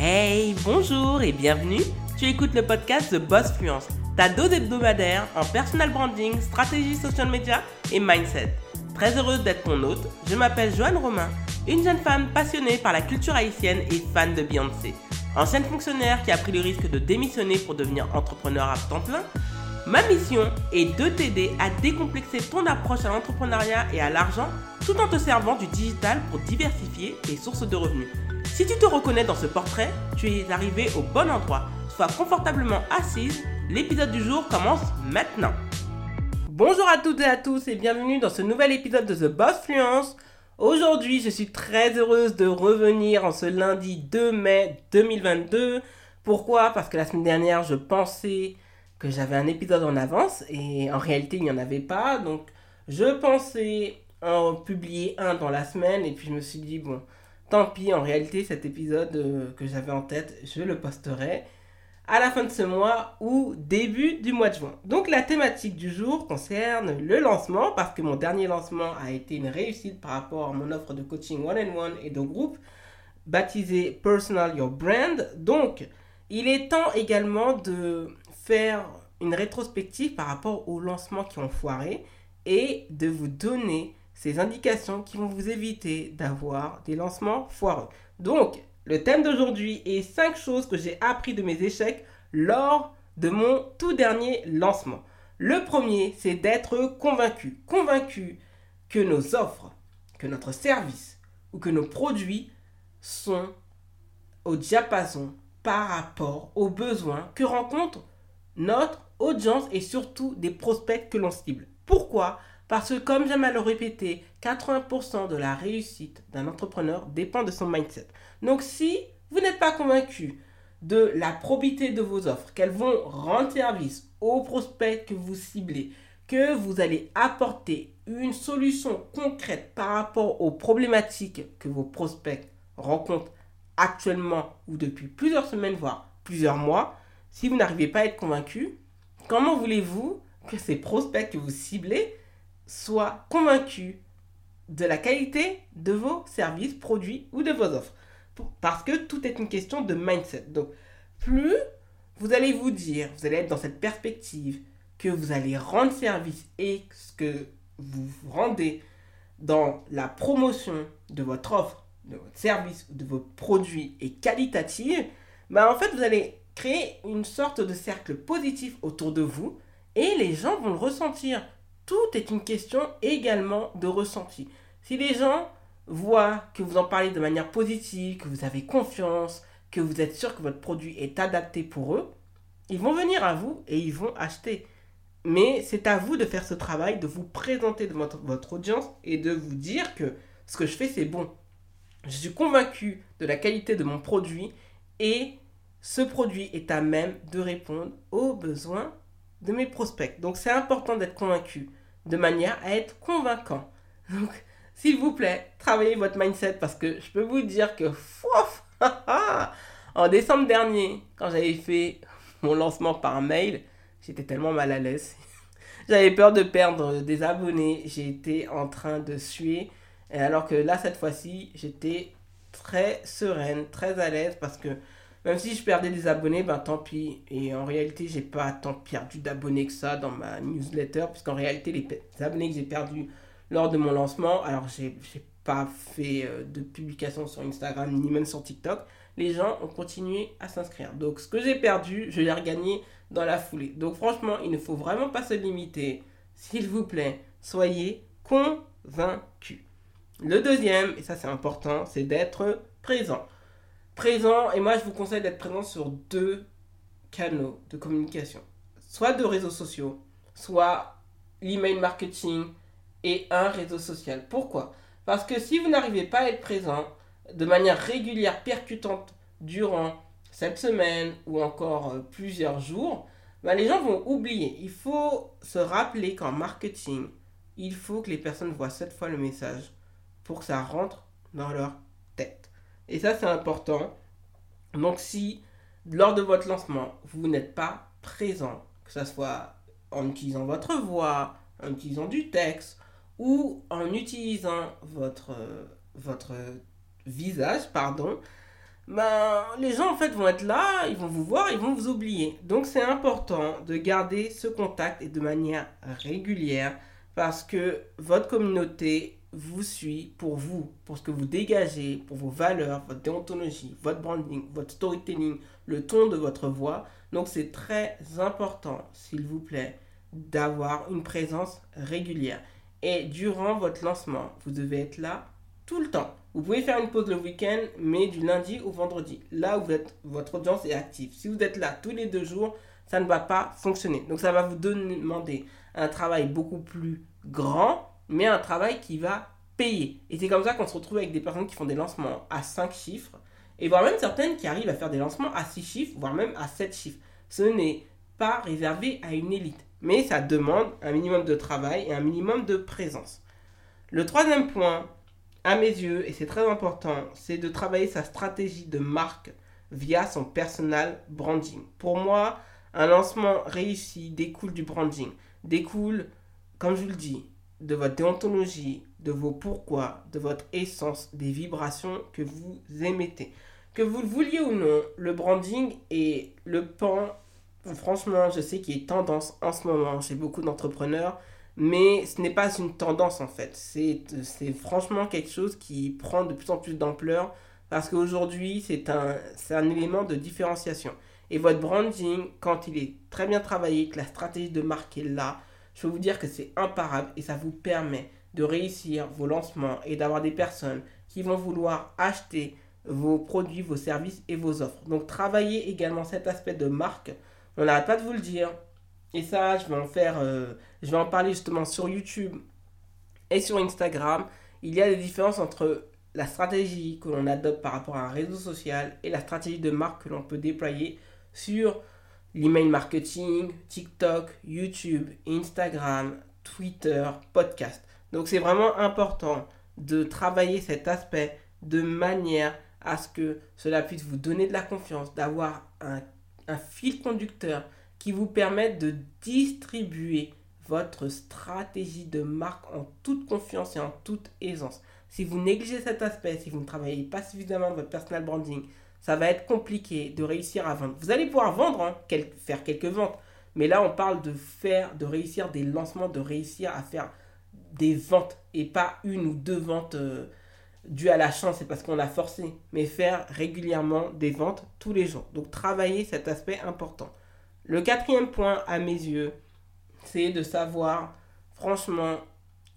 Hey, bonjour et bienvenue. Tu écoutes le podcast The Boss Fluence, ta dose hebdomadaire en personal branding, stratégie social media et mindset. Très heureuse d'être ton hôte, je m'appelle Joanne Romain, une jeune femme passionnée par la culture haïtienne et fan de Beyoncé. Ancienne fonctionnaire qui a pris le risque de démissionner pour devenir entrepreneur à temps plein, Ma mission est de t'aider à décomplexer ton approche à l'entrepreneuriat et à l'argent tout en te servant du digital pour diversifier tes sources de revenus. Si tu te reconnais dans ce portrait, tu es arrivé au bon endroit. Sois confortablement assise, l'épisode du jour commence maintenant. Bonjour à toutes et à tous et bienvenue dans ce nouvel épisode de The Boss Fluence. Aujourd'hui, je suis très heureuse de revenir en ce lundi 2 mai 2022. Pourquoi? Parce que la semaine dernière, je pensais que j'avais un épisode en avance et en réalité il n'y en avait pas. Donc je pensais en publier un dans la semaine et puis je me suis dit bon tant pis en réalité cet épisode euh, que j'avais en tête je le posterai à la fin de ce mois ou début du mois de juin. Donc la thématique du jour concerne le lancement parce que mon dernier lancement a été une réussite par rapport à mon offre de coaching one-on-one et de groupe baptisé Personal Your Brand. Donc il est temps également de faire une rétrospective par rapport aux lancements qui ont foiré et de vous donner ces indications qui vont vous éviter d'avoir des lancements foireux. Donc, le thème d'aujourd'hui est 5 choses que j'ai appris de mes échecs lors de mon tout dernier lancement. Le premier, c'est d'être convaincu. Convaincu que nos offres, que notre service ou que nos produits sont au diapason par rapport aux besoins que rencontrent notre audience et surtout des prospects que l'on cible. Pourquoi Parce que comme j'aime à le répéter, 80% de la réussite d'un entrepreneur dépend de son mindset. Donc si vous n'êtes pas convaincu de la probité de vos offres, qu'elles vont rendre service aux prospects que vous ciblez, que vous allez apporter une solution concrète par rapport aux problématiques que vos prospects rencontrent actuellement ou depuis plusieurs semaines, voire plusieurs mois, si vous n'arrivez pas à être convaincu, comment voulez-vous que ces prospects que vous ciblez soient convaincus de la qualité de vos services, produits ou de vos offres Parce que tout est une question de mindset. Donc, plus vous allez vous dire, vous allez être dans cette perspective que vous allez rendre service et ce que vous rendez dans la promotion de votre offre, de votre service, de vos produits est qualitative, bah en fait vous allez créer une sorte de cercle positif autour de vous et les gens vont le ressentir. Tout est une question également de ressenti. Si les gens voient que vous en parlez de manière positive, que vous avez confiance, que vous êtes sûr que votre produit est adapté pour eux, ils vont venir à vous et ils vont acheter. Mais c'est à vous de faire ce travail, de vous présenter devant votre, audience et de vous dire que ce que je fais, c'est bon. Je suis convaincu de la qualité de mon produit et ce produit est à même de répondre aux besoins de mes prospects. Donc c'est important d'être convaincu de manière à être convaincant. Donc s'il vous plaît, travaillez votre mindset parce que je peux vous dire que en décembre dernier, quand j'avais fait mon lancement par mail, j'étais tellement mal à l'aise. J'avais peur de perdre des abonnés, j'étais en train de suer. alors que là, cette fois-ci, j'étais très sereine, très à l'aise parce que même si je perdais des abonnés, ben tant pis. Et en réalité, j'ai pas tant perdu d'abonnés que ça dans ma newsletter, puisqu'en réalité, les, abonnés que j'ai perdus lors de mon lancement, alors j'ai pas fait euh, de publication sur Instagram ni même sur TikTok, les gens ont continué à s'inscrire. Donc ce que j'ai perdu, je l'ai regagné dans la foulée. Donc franchement, il ne faut vraiment pas se limiter. S'il vous plaît, soyez convaincus. Le deuxième, et ça c'est important, c'est d'être présent présent, et moi je vous conseille d'être présent sur deux canaux de communication. Soit deux réseaux sociaux, soit l'email marketing et un réseau social. Pourquoi? Parce que si vous n'arrivez pas à être présent de manière régulière, percutante durant cette semaine ou encore euh, plusieurs jours, ben, les gens vont oublier. Il faut se rappeler qu'en marketing, il faut que les personnes voient cette fois le message pour que ça rentre dans leur. Et ça, c'est important. Donc, si lors de votre lancement, vous n'êtes pas présent, que ce soit en utilisant votre voix, en utilisant du texte ou en utilisant votre, votre visage, pardon, ben, les gens en fait vont être là, ils vont vous voir, ils vont vous oublier. Donc c'est important de garder ce contact et de manière régulière parce que votre communauté vous suit pour vous, pour ce que vous dégagez, pour vos valeurs, votre déontologie, votre branding, votre storytelling, le ton de votre voix. Donc c'est très important, s'il vous plaît, d'avoir une présence régulière. Et durant votre lancement, vous devez être là tout le temps. Vous pouvez faire une pause le week-end, mais du lundi au vendredi, là où votre audience est active. Si vous êtes là tous les deux jours, ça ne va pas fonctionner. Donc ça va vous demander un travail beaucoup plus grand, mais un travail qui va payer. Et c'est comme ça qu'on se retrouve avec des personnes qui font des lancements à 5 chiffres, et voire même certaines qui arrivent à faire des lancements à 6 chiffres, voire même à 7 chiffres. Ce n'est pas réservé à une élite, mais ça demande un minimum de travail et un minimum de présence. Le troisième point, à mes yeux, et c'est très important, c'est de travailler sa stratégie de marque via son personal branding. Pour moi, un lancement réussi découle du branding, découle, comme je vous le dis, de votre déontologie, de vos pourquoi, de votre essence, des vibrations que vous émettez. Que vous le vouliez ou non, le branding est le pan, franchement, je sais qu'il est tendance en ce moment chez beaucoup d'entrepreneurs mais ce n'est pas une tendance en fait. C'est franchement quelque chose qui prend de plus en plus d'ampleur parce qu'aujourd'hui, c'est un, un élément de différenciation. Et votre branding, quand il est très bien travaillé, que la stratégie de marque est là, je peux vous dire que c'est imparable et ça vous permet de réussir vos lancements et d'avoir des personnes qui vont vouloir acheter vos produits, vos services et vos offres. Donc travaillez également cet aspect de marque. On n'arrête pas de vous le dire. Et ça, je vais en faire, euh, je vais en parler justement sur YouTube et sur Instagram. Il y a des différences entre la stratégie que l'on adopte par rapport à un réseau social et la stratégie de marque que l'on peut déployer sur l'email marketing, TikTok, YouTube, Instagram, Twitter, podcast. Donc c'est vraiment important de travailler cet aspect de manière à ce que cela puisse vous donner de la confiance, d'avoir un, un fil conducteur qui vous permettent de distribuer votre stratégie de marque en toute confiance et en toute aisance. Si vous négligez cet aspect, si vous ne travaillez pas suffisamment votre personal branding, ça va être compliqué de réussir à vendre. Vous allez pouvoir vendre, hein, faire quelques ventes, mais là on parle de faire, de réussir des lancements, de réussir à faire des ventes et pas une ou deux ventes euh, dues à la chance, c'est parce qu'on a forcé, mais faire régulièrement des ventes tous les jours. Donc travailler cet aspect important. Le quatrième point à mes yeux, c'est de savoir franchement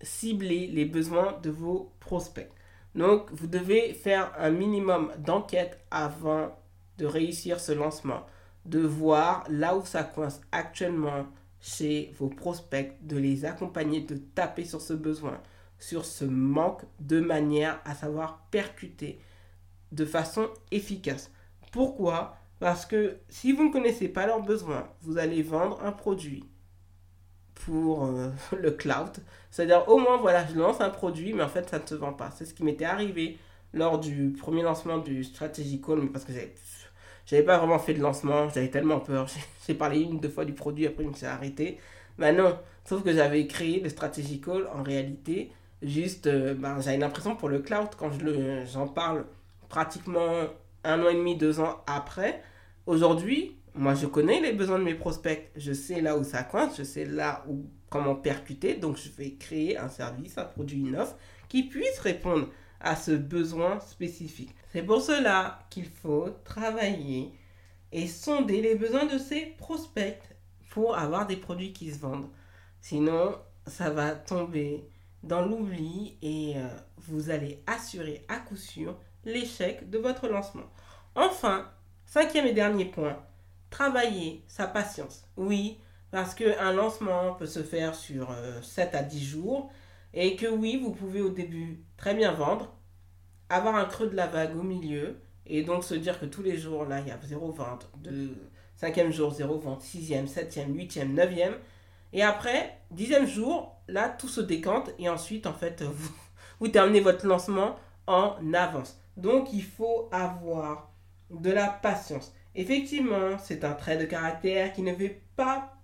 cibler les besoins de vos prospects. Donc, vous devez faire un minimum d'enquête avant de réussir ce lancement, de voir là où ça coince actuellement chez vos prospects, de les accompagner, de taper sur ce besoin, sur ce manque, de manière à savoir percuter de façon efficace. Pourquoi? Parce que si vous ne connaissez pas leurs besoins, vous allez vendre un produit pour euh, le cloud. C'est-à-dire, au moins, voilà, je lance un produit, mais en fait, ça ne se vend pas. C'est ce qui m'était arrivé lors du premier lancement du Strategy Call, mais parce que j'avais pas vraiment fait de lancement, j'avais tellement peur. J'ai parlé une, deux fois du produit, après, je me suis arrêté. Mais non, sauf que j'avais créé le Strategy Call en réalité. Juste, euh, ben, j'avais l'impression pour le cloud, quand j'en parle pratiquement un an et demi, deux ans après, aujourd'hui, moi je connais les besoins de mes prospects, je sais là où ça coince, je sais là où comment percuter, donc je vais créer un service, un produit, une offre qui puisse répondre à ce besoin spécifique. C'est pour cela qu'il faut travailler et sonder les besoins de ses prospects pour avoir des produits qui se vendent. Sinon, ça va tomber dans l'oubli et euh, vous allez assurer à coup sûr l'échec de votre lancement. Enfin, cinquième et dernier point, travailler sa patience. Oui, parce qu'un lancement peut se faire sur 7 euh, à 10 jours et que oui, vous pouvez au début très bien vendre, avoir un creux de la vague au milieu et donc se dire que tous les jours, là, il y a 0 vente, de 5e jour, 0 vente, 6e, 7e, 8e, 9e. Et après, 10e jour, là, tout se décante et ensuite, en fait, vous, vous terminez votre lancement en avance. Donc il faut avoir de la patience. Effectivement, c'est un trait de caractère qui ne fait pas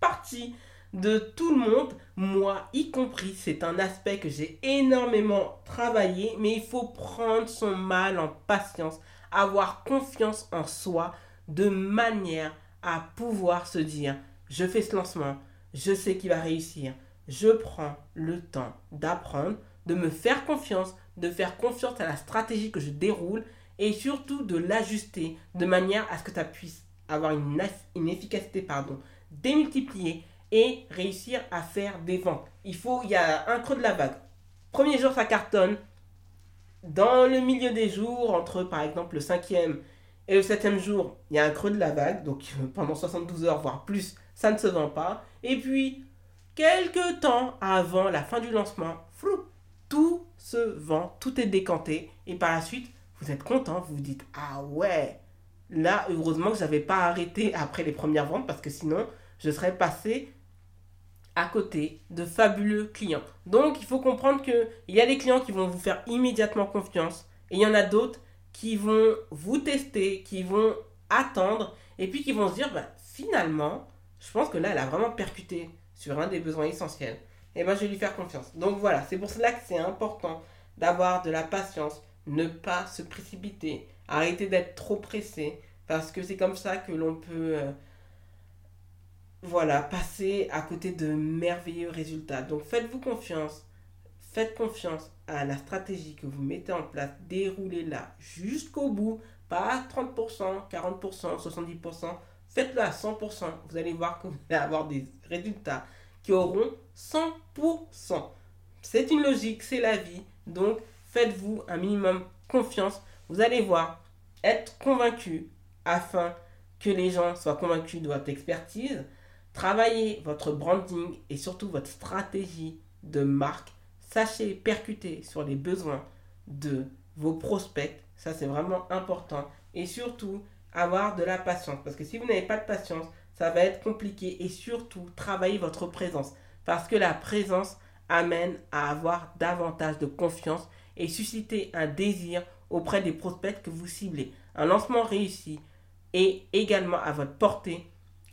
partie de tout le monde, moi y compris. C'est un aspect que j'ai énormément travaillé, mais il faut prendre son mal en patience, avoir confiance en soi de manière à pouvoir se dire, je fais ce lancement, je sais qu'il va réussir, je prends le temps d'apprendre, de me faire confiance, de faire confiance à la stratégie que je déroule et surtout de l'ajuster de manière à ce que ça puisse avoir une, efficacité pardon, démultipliée et réussir à faire des ventes. Il faut, il y a un creux de la vague. Premier jour, ça cartonne. Dans le milieu des jours, entre par exemple le cinquième et le septième jour, il y a un creux de la vague. Donc pendant 72 heures, voire plus, ça ne se vend pas. Et puis, quelques temps avant la fin du lancement, flou, tout se vend, tout est décanté. Et par la suite, vous êtes content, vous vous dites, ah ouais, là, heureusement que je n'avais pas arrêté après les premières ventes parce que sinon, je serais passé à côté de fabuleux clients. Donc, il faut comprendre qu'il y a des clients qui vont vous faire immédiatement confiance et il y en a d'autres qui vont vous tester, qui vont attendre et puis qui vont se dire bah, finalement, je pense que là, elle a vraiment percuté sur un des besoins essentiels. Et ben, je vais lui faire confiance. Donc voilà, c'est pour cela que c'est important d'avoir de la patience, ne pas se précipiter, arrêter d'être trop pressé, parce que c'est comme ça que l'on peut euh, voilà, passer à côté de merveilleux résultats. Donc faites-vous confiance, faites confiance à la stratégie que vous mettez en place, déroulez-la jusqu'au bout, pas 30%, 40%, 70%, faites-le à 100%. Vous allez voir que vous allez avoir des résultats qui auront 100%. C'est une logique, c'est la vie. Donc faites-vous un minimum confiance. Vous allez voir, être convaincu afin que les gens soient convaincus de votre expertise Travaillez votre branding et surtout votre stratégie de marque. Sachez percuter sur les besoins de vos prospects. Ça, c'est vraiment important. Et surtout, avoir de la patience. Parce que si vous n'avez pas de patience, ça va être compliqué. Et surtout, travaillez votre présence. Parce que la présence amène à avoir davantage de confiance et susciter un désir auprès des prospects que vous ciblez. Un lancement réussi est également à votre portée.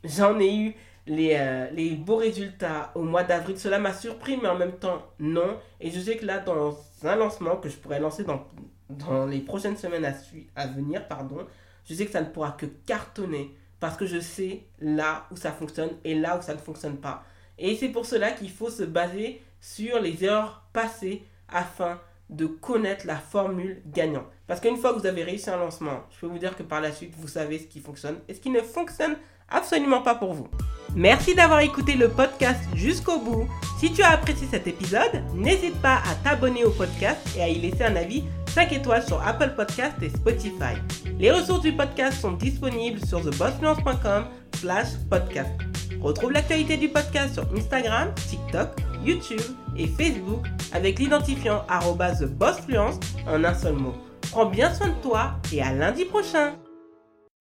J'en ai eu euh, les, beaux résultats au mois d'avril. Cela m'a surpris, mais en même temps, non. Et je sais que là, dans un lancement que je pourrais lancer dans, dans les prochaines semaines à, à venir, pardon, je sais que ça ne pourra que cartonner parce que je sais là où ça fonctionne et là où ça ne fonctionne pas. Et c'est pour cela qu'il faut se baser sur les erreurs passées afin de connaître la formule gagnante. Parce qu'une fois que vous avez réussi un lancement, je peux vous dire que par la suite, vous savez ce qui fonctionne et ce qui ne fonctionne absolument pas pour vous. Merci d'avoir écouté le podcast jusqu'au bout. Si tu as apprécié cet épisode, n'hésite pas à t'abonner au podcast et à y laisser un avis 5 étoiles sur Apple Podcast et Spotify. Les ressources du podcast sont disponibles sur thebossfluence.com slash podcast. Retrouve l'actualité du podcast sur Instagram, TikTok, YouTube et Facebook avec l'identifiant TheBossFluence en un seul mot. Prends bien soin de toi et à lundi prochain